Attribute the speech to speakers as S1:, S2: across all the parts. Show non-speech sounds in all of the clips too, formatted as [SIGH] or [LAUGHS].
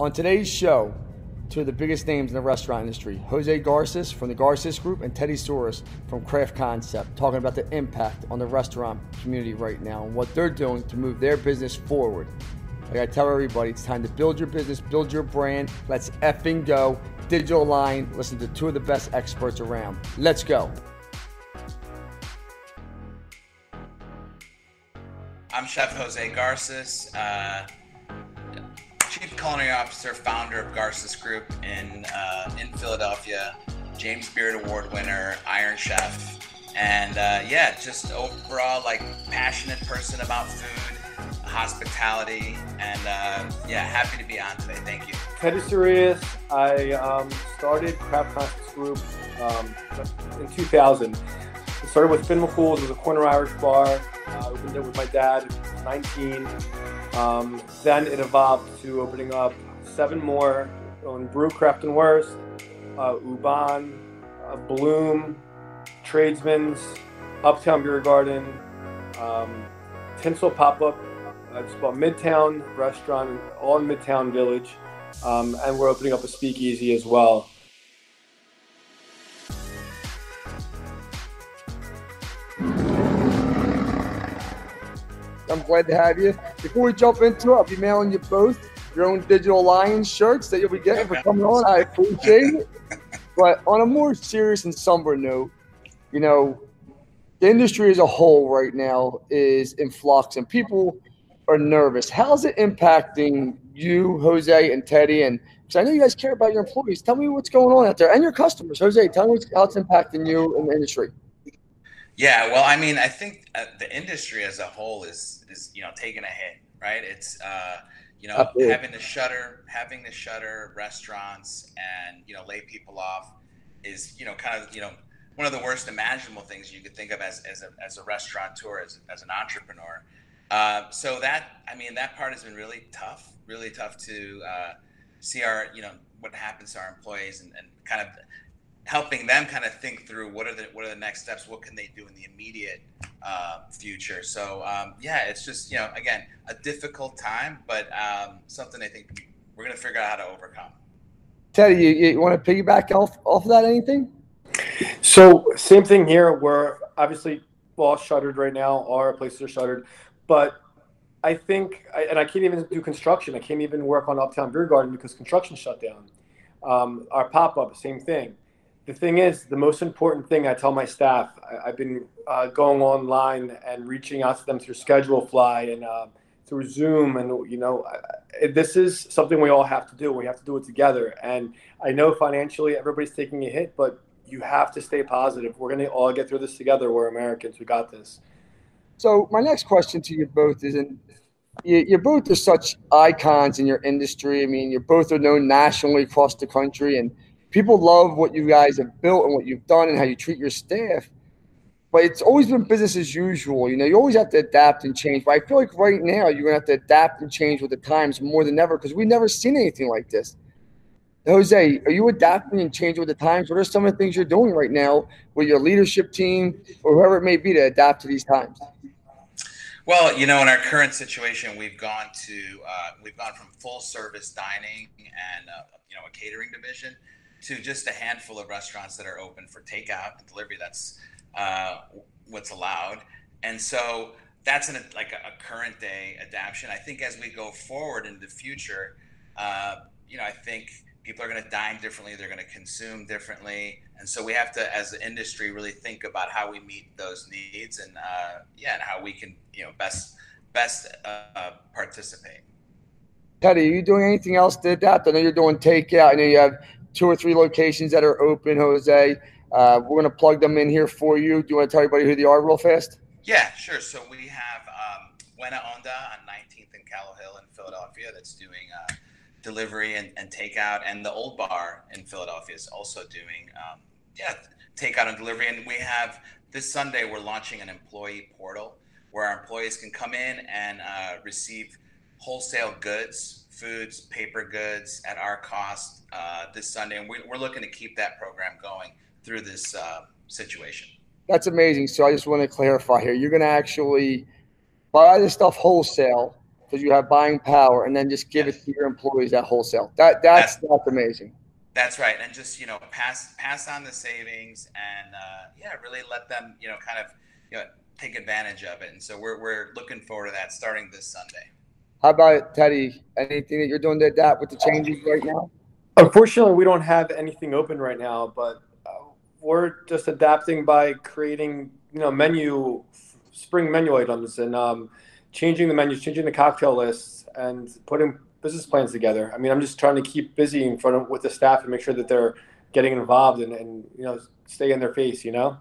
S1: On today's show, two of the biggest names in the restaurant industry, Jose Garces from the Garces Group and Teddy Sourias from Craft Concept, talking about the impact on the restaurant community right now and what they're doing to move their business forward. Like I tell everybody, it's time to build your business, build your brand. Let's effing go. Digital Lion, listen to two of the best experts around. Let's go.
S2: I'm Chef Jose Garces, uh, Culinary Officer, founder of Garces Group in uh, in Philadelphia, James Beard Award winner, Iron Chef, and uh, yeah, just overall like passionate person about food, hospitality, and uh, yeah, happy to be on today. Thank you.
S3: Teddy Sourias. I um, started Craft Concepts Group um, in 2000. I started with Finn McCool's, it was a corner Irish bar. I opened it with my dad, 19. Um, then it evolved to opening up seven more on Brü Craft and Wurst, uh, U-Bahn, uh, Bloom, Tradesman's, Uptown Beer Garden, um, Tinsel Pop Up. Uh, it's called Midtown Restaurant, all in Midtown Village. Um, and we're opening up a speakeasy as well.
S1: I'm glad to have you. Before we jump into it, I'll be mailing you both your own digital Lions shirts that you'll be getting for coming on. I appreciate it. But on a more serious and somber note, you know, the industry as a whole right now is in flux and people are nervous. How's it impacting you, Jose, and Teddy? And because I know you guys care about your employees, tell me what's going on out there and your customers. Jose, tell me how it's impacting you in the industry.
S2: Yeah, well, I mean, I think uh, the industry as a whole is is you know taking a hit, right? It's uh, you know Absolutely. having to shutter, having to shutter restaurants and you know lay people off is you know kind of you know one of the worst imaginable things you could think of as as a, as a restaurateur, as, as an entrepreneur. Uh, so that I mean that part has been really tough, really tough to uh, see our you know what happens to our employees and, and kind of helping them kind of think through what are the what are the next steps what can they do in the immediate uh, future. So um, yeah it's just you know again a difficult time but um, something i think we're going to figure out how to overcome.
S1: Teddy you, you want to piggyback off off of that anything?
S3: So same thing here we're obviously all shuttered right now our places are shuttered but i think and i can't even do construction. I can't even work on uptown beer garden because construction shut down. Um, our pop-up same thing the thing is, the most important thing I tell my staff, I, have been uh, going online and reaching out to them through Schedulefly and uh, through Zoom, and you know, this is something we all have to do. We have to do it together. And I know financially everybody's taking a hit, but you have to stay positive. We're going to all get through this together. We're Americans. We got this.
S1: So my next question to you both is, you, you both are such icons in your industry. I mean, you both are known nationally across the country, and people love what you guys have built and what you've done and how you treat your staff. But it's always been business as usual. You know, you always have to adapt and change. But I feel like right now you're gonna have to adapt and change with the times more than ever because we've never seen anything like this. Jose, are you adapting and changing with the times? What are some of the things you're doing right now with your leadership team or whoever it may be to adapt to these times?
S2: Well, you know, in our current situation, we've gone to uh, we've gone from full service dining and uh, you know a catering division to just a handful of restaurants that are open for takeout and delivery. That's uh, what's allowed, and so that's an, like a, a, current day adaptation. I think as we go forward in the future, uh, you know, I think people are going to dine differently. They're going to consume differently, and so we have to, as an industry, really think about how we meet those needs and uh, yeah, and how we can you know best best uh, participate.
S1: Teddy, are you doing anything else to adapt? I know you're doing takeout. I know you have two or three locations that are open, Jose. Uh, we're going to plug them in here for you. Do you want to tell everybody who they are real fast?
S2: Yeah, sure. So we have um, Buena Onda on 19th and Callowhill in Philadelphia that's doing uh, delivery and, and, takeout. And the Olde Bar in Philadelphia is also doing, um, yeah, takeout and delivery. And we have this Sunday, we're launching an employee portal where our employees can come in and uh, receive wholesale goods foods, paper goods at our cost uh, this Sunday, and we, are looking to keep that program going through this uh, situation.
S1: That's amazing. So I just want to clarify here: you're going to actually buy the stuff wholesale, because you have buying power, and then just give yes. it to your employees at wholesale. That that's that's, that's amazing.
S2: That's right, and just you know pass pass on the savings, and uh, yeah, really let them you know kind of you know take advantage of it. And so we're we're looking forward to that starting this Sunday.
S1: How about Teddy? Anything that you're doing to adapt with the changes right now?
S3: Unfortunately, we don't have anything open right now, but uh, we're just adapting by creating you know menu spring menu items and um, changing the menus, changing the cocktail lists, and putting business plans together. I mean, I'm just trying to keep busy in front of with the staff and make sure that they're getting involved and, and you know stay in their face. You know.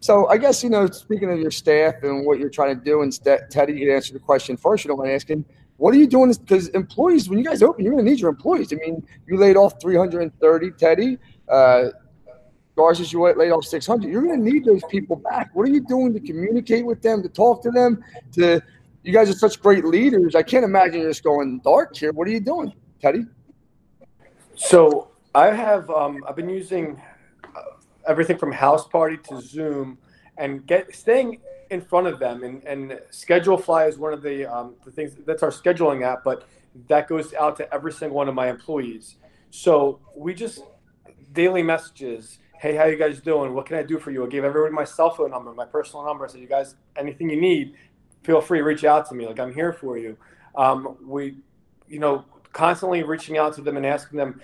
S1: So I guess you know, speaking of your staff and what you're trying to do, and Teddy, you can answer the question first. You don't mind asking. What are you doing? Because employees, when you guys open, you're going to need your employees. I mean, you laid off 330, Teddy. Uh, Garces, you laid off 600. You're going to need those people back. What are you doing to communicate with them, to talk to them, to you guys are such great leaders. I can't imagine you're just going dark here. What are you doing, Teddy?
S3: So I have um, I've been using uh, everything from Houseparty to Zoom, and get staying in front of them. And, and Schedulefly is one of the um, the things that's our scheduling app, but that goes out to every single one of my employees. So we just daily messages. Hey, how you guys doing? What can I do for you? I gave everybody my cell phone number, my personal number. I said, you guys, anything you need, feel free reach out to me. Like I'm here for you. Um, we, you know, constantly reaching out to them and asking them,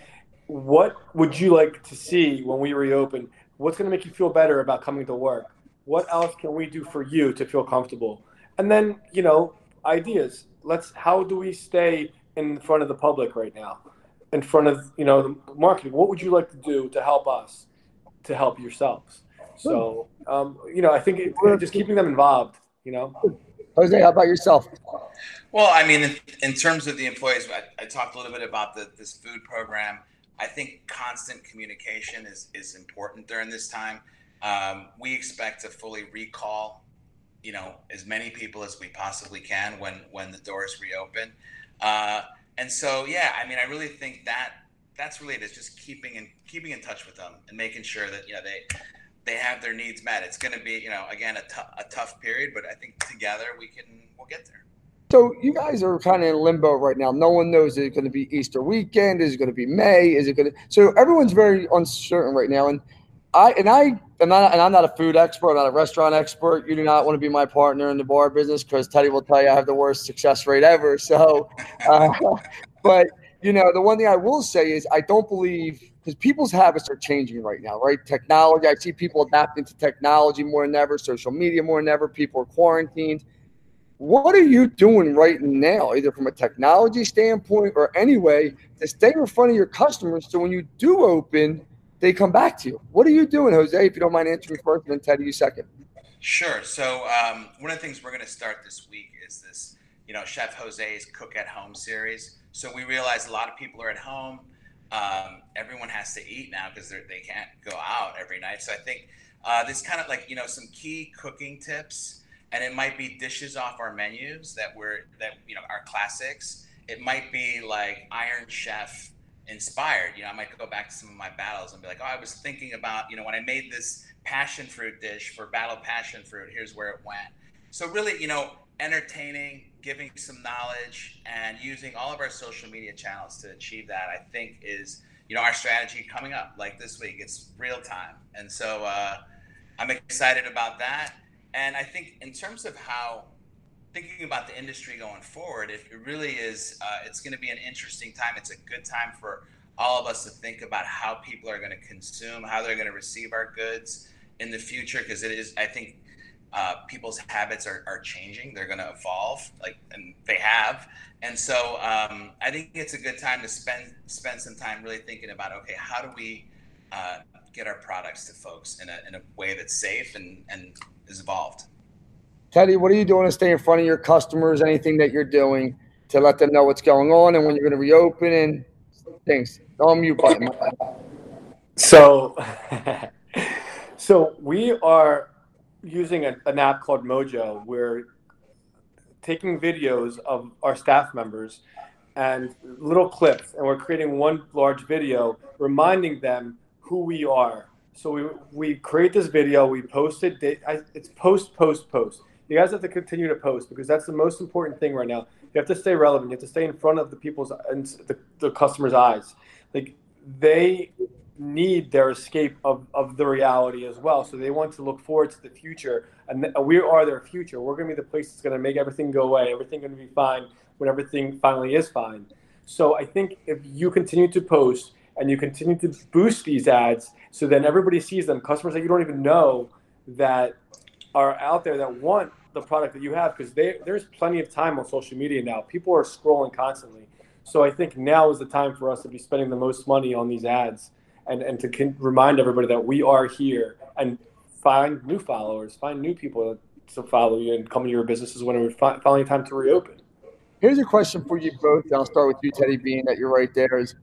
S3: what would you like to see when we reopen? What's going to make you feel better about coming to work? What else can we do for you to feel comfortable? And then, you know, ideas. Let's. How do we stay in front of the public right now? In front of you know the marketing. What would you like to do to help us? To help yourselves. So, um, you know, I think it, just keeping them involved. You know.
S1: Jose, how about yourself?
S2: Well, I mean, in, in terms of the employees, I, I, talked a little bit about the, this food program. I think constant communication is, is important during this time. Um, we expect to fully recall, you know, as many people as we possibly can when when the doors reopen. Uh, and so, yeah, I mean, I really think that that's really it is just keeping in keeping in touch with them and making sure that you know they they have their needs met. It's going to be, you know, again, a, t- a tough period, but I think together we can, we'll get there.
S1: So you guys are kind of in limbo right now. No one knows is it going to be Easter weekend? Is it going to be May? Is it going to? So everyone's very uncertain right now. And I and I not and I'm not a food expert. I'm not a restaurant expert. You do not want to be my partner in the bar business because Teddy will tell you I have the worst success rate ever. [LAUGHS] So, uh, but you know, the one thing I will say is I don't believe because people's habits are changing right now, right? Technology, I see people adapting to technology more than ever, social media more than ever, people are quarantined. What are you doing right now, either from a technology standpoint or anyway, to stay in front of your customers so when you do open, they come back to you? What are you doing, Jose, if you don't mind answering first, and then Teddy, you second?
S2: Sure. So, um, one of the things we're going to start this week is this, you know, Chef Jose's Cook at Home series. So, we realize a lot of people are at home um, everyone has to eat now because they can't go out every night. So I think uh, this kind of like you know some key cooking tips, and it might be dishes off our menus that we're that you know our classics. It might be like Iron Chef inspired. You know, I might go back to some of my battles and be like, oh, I was thinking about you know when I made this passion fruit dish for Battle Passion Fruit. Here's where it went. So really, you know, entertaining, giving some knowledge, and using all of our social media channels to achieve that, I think is you know our strategy coming up. Like this week, it's real time, and so uh, I'm excited about that. And I think in terms of how thinking about the industry going forward, it, really is. Uh, it's going to be an interesting time. It's a good time for all of us to think about how people are going to consume, how they're going to receive our goods in the future, because it is. I think uh, people's habits are, are changing. They're going to evolve, like, and they have. And so um, I think it's a good time to spend spend some time really thinking about, okay, how do we uh, get our products to folks in a, in a way that's safe and, and is evolved.
S1: Teddy, what are you doing to stay in front of your customers? Anything that you're doing to let them know what's going on and when you're going to reopen and things? No mute button.
S3: So, [LAUGHS] so we are using a, an app called Mojo. We're taking videos of our staff members and little clips, and we're creating one large video reminding them who we are. So we we create this video, we post it. It's post, post, post. You guys have to continue to post because that's the most important thing right now. You have to stay relevant. You have to stay in front of the people's and the, the customers' eyes. Like they need their escape of, of the reality as well. So they want to look forward to the future, and we are their future. We're going to be the place that's going to make everything go away, everything going to be fine when everything finally is fine. So I think if you continue to post and you continue to boost these ads, so then everybody sees them, customers that you don't even know that are out there that want the product that you have, because there's plenty of time on social media now. People are scrolling constantly. So I think now is the time for us to be spending the most money on these ads and, and to con- remind everybody that we are here and find new followers, find new people to follow you and come to your businesses when it's finally time to reopen.
S1: Here's a question for you both. And I'll start with you, Teddy, being that you're right there. Is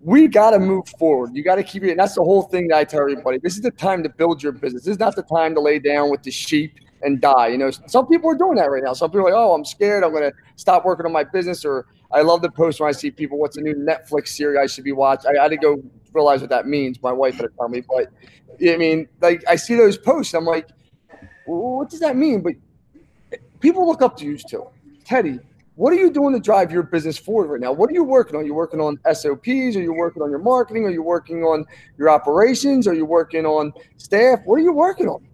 S1: we got to move forward. You got to keep it. And that's the whole thing that I tell everybody. This is the time to build your business. This is not the time to lay down with the sheep and die. You know, some people are doing that right now. Some people are like, oh, I'm scared. I'm going to stop working on my business. Or I love the post when I see people, what's a new Netflix series I should be watching? I had to go realize what that means. My wife had to tell me. But I mean, like, I see those posts. I'm like, well, what does that mean? But people look up to you too. Teddy, what are you doing to drive your business forward right now? What are you working on? You working on SOPs? Are you working on your marketing? Are you working on your operations? Are you working on staff? What are you working on?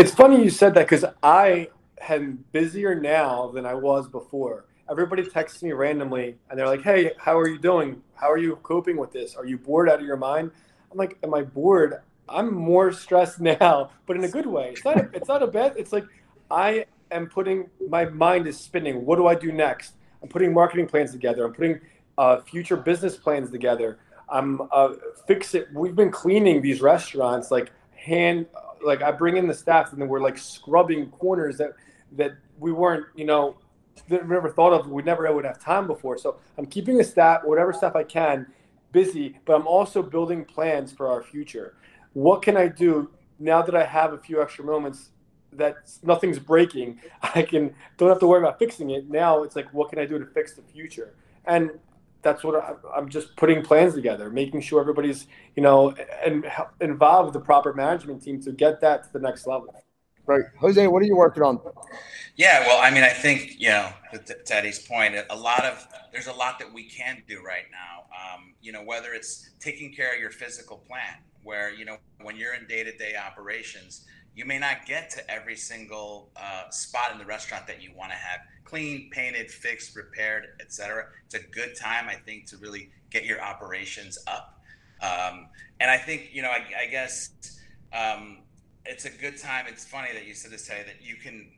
S3: It's funny you said that because I am busier now than I was before. Everybody texts me randomly and they're like, "Hey, how are you doing? How are you coping with this? Are you bored out of your mind?" I'm like, "Am I bored? I'm more stressed [LAUGHS] now, but in a good way. It's not. A, it's not a bad. It's like I am putting my mind is spinning. What do I do next? I'm putting marketing plans together. I'm putting uh, future business plans together. I'm uh, fix it. We've been cleaning these restaurants like hand. Like I bring in the staff and then we're like scrubbing corners that that we weren't, you know, never thought of. We never would have time before. So I'm keeping the staff, whatever staff I can, busy. But I'm also building plans for our future. What can I do now that I have a few extra moments that nothing's breaking. I can don't have to worry about fixing it. Now it's like, what can I do to fix the future? And that's what I, am just putting plans together, making sure everybody's you know and involved with the proper management team to get that to the next level.
S1: Right, Jose, what are you working on?
S2: Yeah, well, I mean, I think you know, to Teddy's point, a lot of there's a lot that we can do right now. Um, you know, whether it's taking care of your physical plan, where you know when you're in day-to-day operations you may not get to every single uh, spot in the restaurant that you want to have clean, painted, fixed, repaired, etc. It's a good time, I think, to really get your operations up. Um, and I think, you know, I, I guess um, it's a good time. It's funny that you said to say that you can,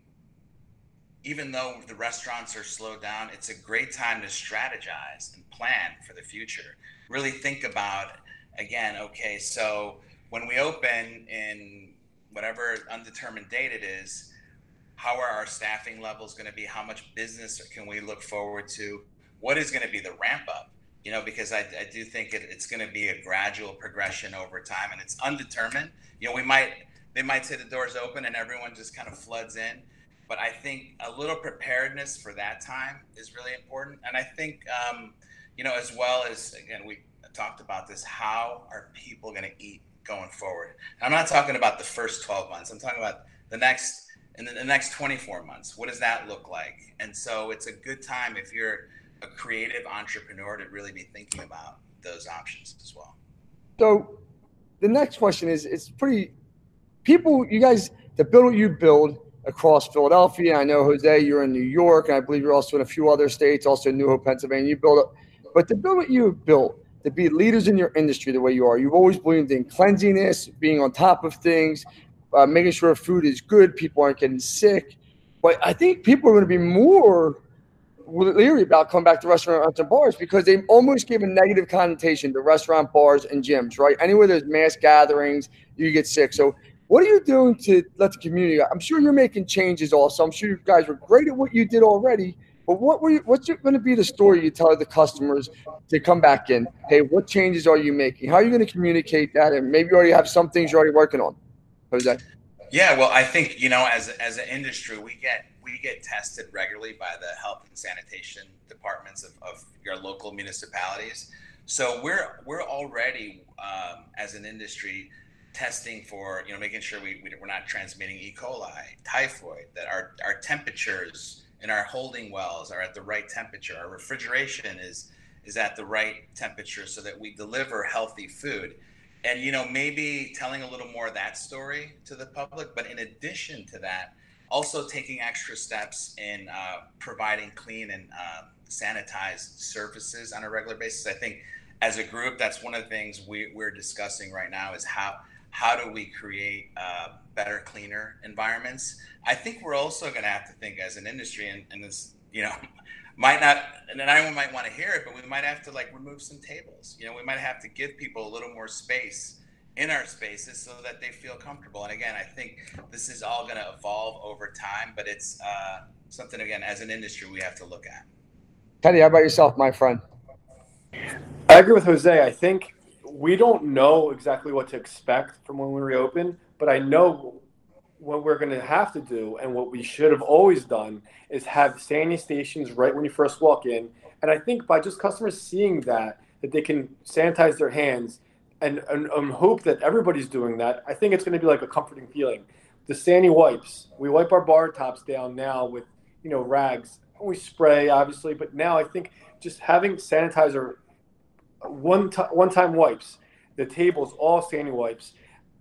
S2: even though the restaurants are slowed down, it's a great time to strategize and plan for the future. Really think about, again, okay, so when we open in whatever undetermined date it is, how are our staffing levels going to be? How much business can we look forward to? What is going to be the ramp up? You know, because I, I do think it, it's going to be a gradual progression over time, and it's undetermined. You know, we might they might say the doors open and everyone just kind of floods in, but I think a little preparedness for that time is really important. And I think, um, you know, as well as again we talked about this, how are people going to eat going forward. And I'm not talking about the first 12 months. I'm talking about the next in the, next 24 months. What does that look like? And so it's a good time if you're a creative entrepreneur to really be thinking about those options as well.
S1: So the next question is it's pretty people you guys the build you build across Philadelphia. I know Jose, you're in New York, and I believe you're also in a few other states, also in New Hope, Pennsylvania. You build it, but the build what you built to be leaders in your industry the way you are. You've always believed in cleanliness, being on top of things, uh, making sure food is good, people aren't getting sick. But I think people are going to be more leery about coming back to restaurants and bars because they almost give a negative connotation to restaurant, bars, and gyms, right? Anywhere there's mass gatherings, you get sick. So, what are you doing to let the community? I'm sure you're making changes also. I'm sure you guys were great at what you did already, but what were you, what's going to be the story you tell the customers to come back in? Hey, what changes are you making? How are you going to communicate that? And maybe you already have some things you're already working on. Jose.
S2: Yeah, well, I think you know, as as an industry, we get we get tested regularly by the health and sanitation departments of, of your local municipalities. So we're we're already um, as an industry testing for you know making sure we, we we're not transmitting E. coli, typhoid, that our our temperatures and our holding wells are at the right temperature. Our refrigeration is is at the right temperature so that we deliver healthy food. And you know, maybe telling a little more of that story to the public, but in addition to that, also taking extra steps in uh, providing clean and uh, sanitized surfaces on a regular basis. I think as a group, that's one of the things we, we're discussing right now is how how do we create uh, better, cleaner environments. I think we're also going to have to think as an industry, and, and this, you know, [LAUGHS] might not, and then anyone might want to hear it, but we might have to like remove some tables. You know, we might have to give people a little more space in our spaces so that they feel comfortable. And again, I think this is all going to evolve over time, but it's uh, something again as an industry we have to look at.
S1: Teddy, how about yourself, my friend?
S3: I agree with Jose. I think we don't know exactly what to expect from when we reopen, but I know what we're going to have to do and what we should have always done is have standing stations right when you first walk in. And I think by just customers seeing that, that they can sanitize their hands and, and, and hope that everybody's doing that, I think it's going to be like a comforting feeling. The sandy wipes, we wipe our bar tops down now with, you know, rags. We spray, obviously, but now I think just having sanitizer, one, t- one time wipes, the tables, all standing wipes.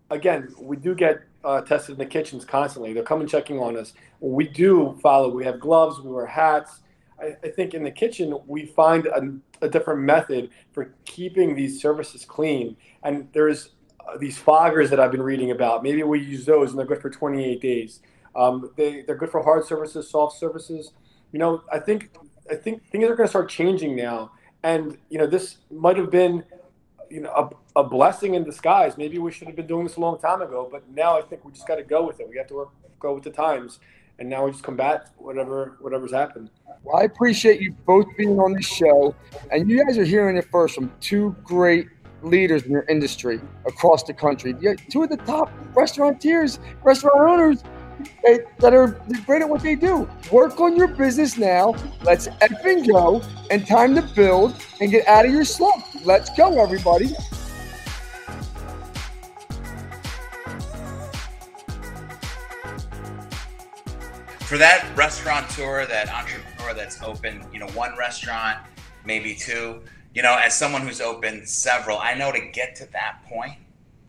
S3: Again, we do get uh, tested in the kitchens constantly. They're coming checking on us. We do follow. We have gloves. We wear hats. I, I think in the kitchen we find a, a, different method for keeping these surfaces clean. And there's uh, these foggers that I've been reading about. Maybe we use those, and they're good for 28 days. Um, they they're good for hard surfaces, soft surfaces. You know, I think I think things are going to start changing now. And you know, this might have been you know a, a blessing in disguise. Maybe we should have been doing this a long time ago, but now I think we just got to go with it. We have to work, go with the times, and now we just combat whatever whatever's happened.
S1: Well, I appreciate you both being on the show, and you guys are hearing it first from two great leaders in your industry across the country. Two of the top restaurateurs, restaurant owners that are great at what they do. Work on your business now. Let's effing go and time to build and get out of your slump. Let's go, everybody.
S2: For that restaurateur, that entrepreneur that's open, you know, one restaurant, maybe two, you know, as someone who's opened several, I know to get to that point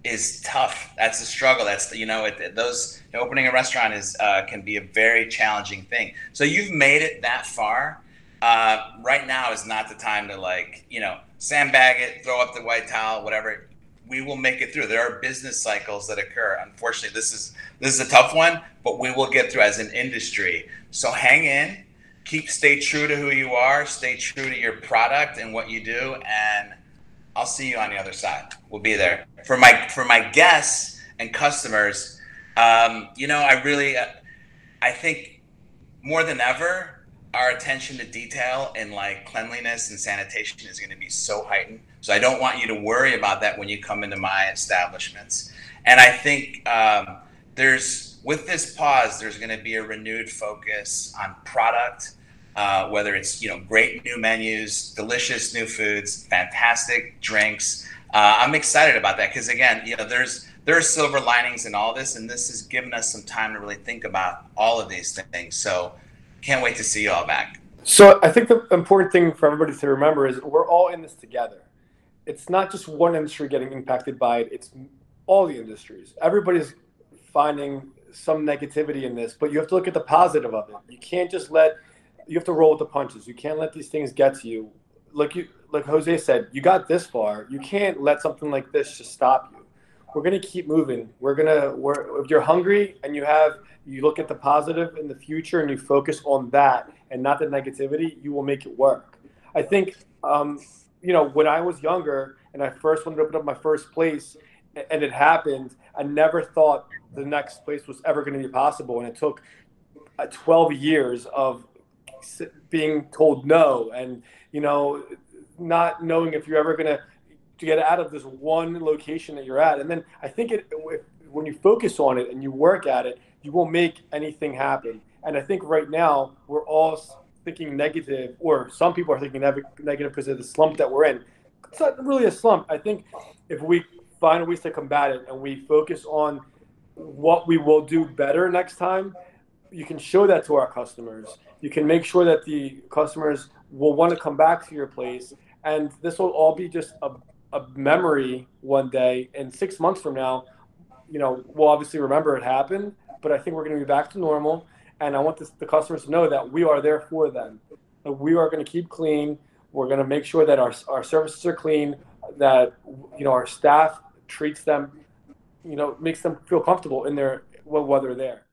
S2: is tough. That's a struggle. That's you know, it, those opening a restaurant is uh, can be a very challenging thing. So you've made it that far. Uh, right now is not the time to like you know sandbag it, throw up the white towel, whatever. We will make it through. There are business cycles that occur. Unfortunately, this is this is a tough one, but we will get through as an industry. So hang in, keep stay true to who you are, stay true to your product and what you do, and I'll see you on the other side. We'll be there for my for my guests and customers. Um, you know, I really, uh, I think more than ever, our attention to detail and like cleanliness and sanitation is going to be so heightened. So I don't want you to worry about that when you come into my establishments. And I think um, there's with this pause, there's going to be a renewed focus on product uh, whether it's you know great new menus, delicious new foods, fantastic drinks. Uh, I'm excited about that because again, you know, there's there are silver linings in all this, and this has given us some time to really think about all of these things. So, can't wait to see you all back.
S3: So, I think the important thing for everybody to remember is we're all in this together. It's not just one industry getting impacted by it; it's all the industries. Everybody's finding some negativity in this, but you have to look at the positive of it. You can't just let you have to roll with the punches. You can't let these things get to you. Like you, like Jose said, you got this far. You can't let something like this just stop you. We're gonna keep moving. We're gonna. We're, if you're hungry and you have, you look at the positive in the future and you focus on that and not the negativity, you will make it work. I think, um, you know, when I was younger and I first wanted to open up my first place, and it happened, I never thought the next place was ever going to be possible, and it took uh, 12 years of being told no and you know not knowing if you're ever going to to get out of this one location that you're at. And then i think it when you focus on it and you work at it you will make anything happen. And i think right now we're all thinking negative or some people are thinking negative because of the slump that we're in. It's not really a slump. I think if we find ways to combat it and we focus on what we will do better next time you can show that to our customers You can make sure that the customers will want to come back to your place, and this will all be just a, a memory one day. And six months from now, you know, we'll obviously remember it happened, but I think we're going to be back to normal. And I want this, the customers to know that we are there for them. That we are going to keep clean. We're going to make sure that our, our services are clean, that you know our staff treats them, you know, makes them feel comfortable in their while they're there.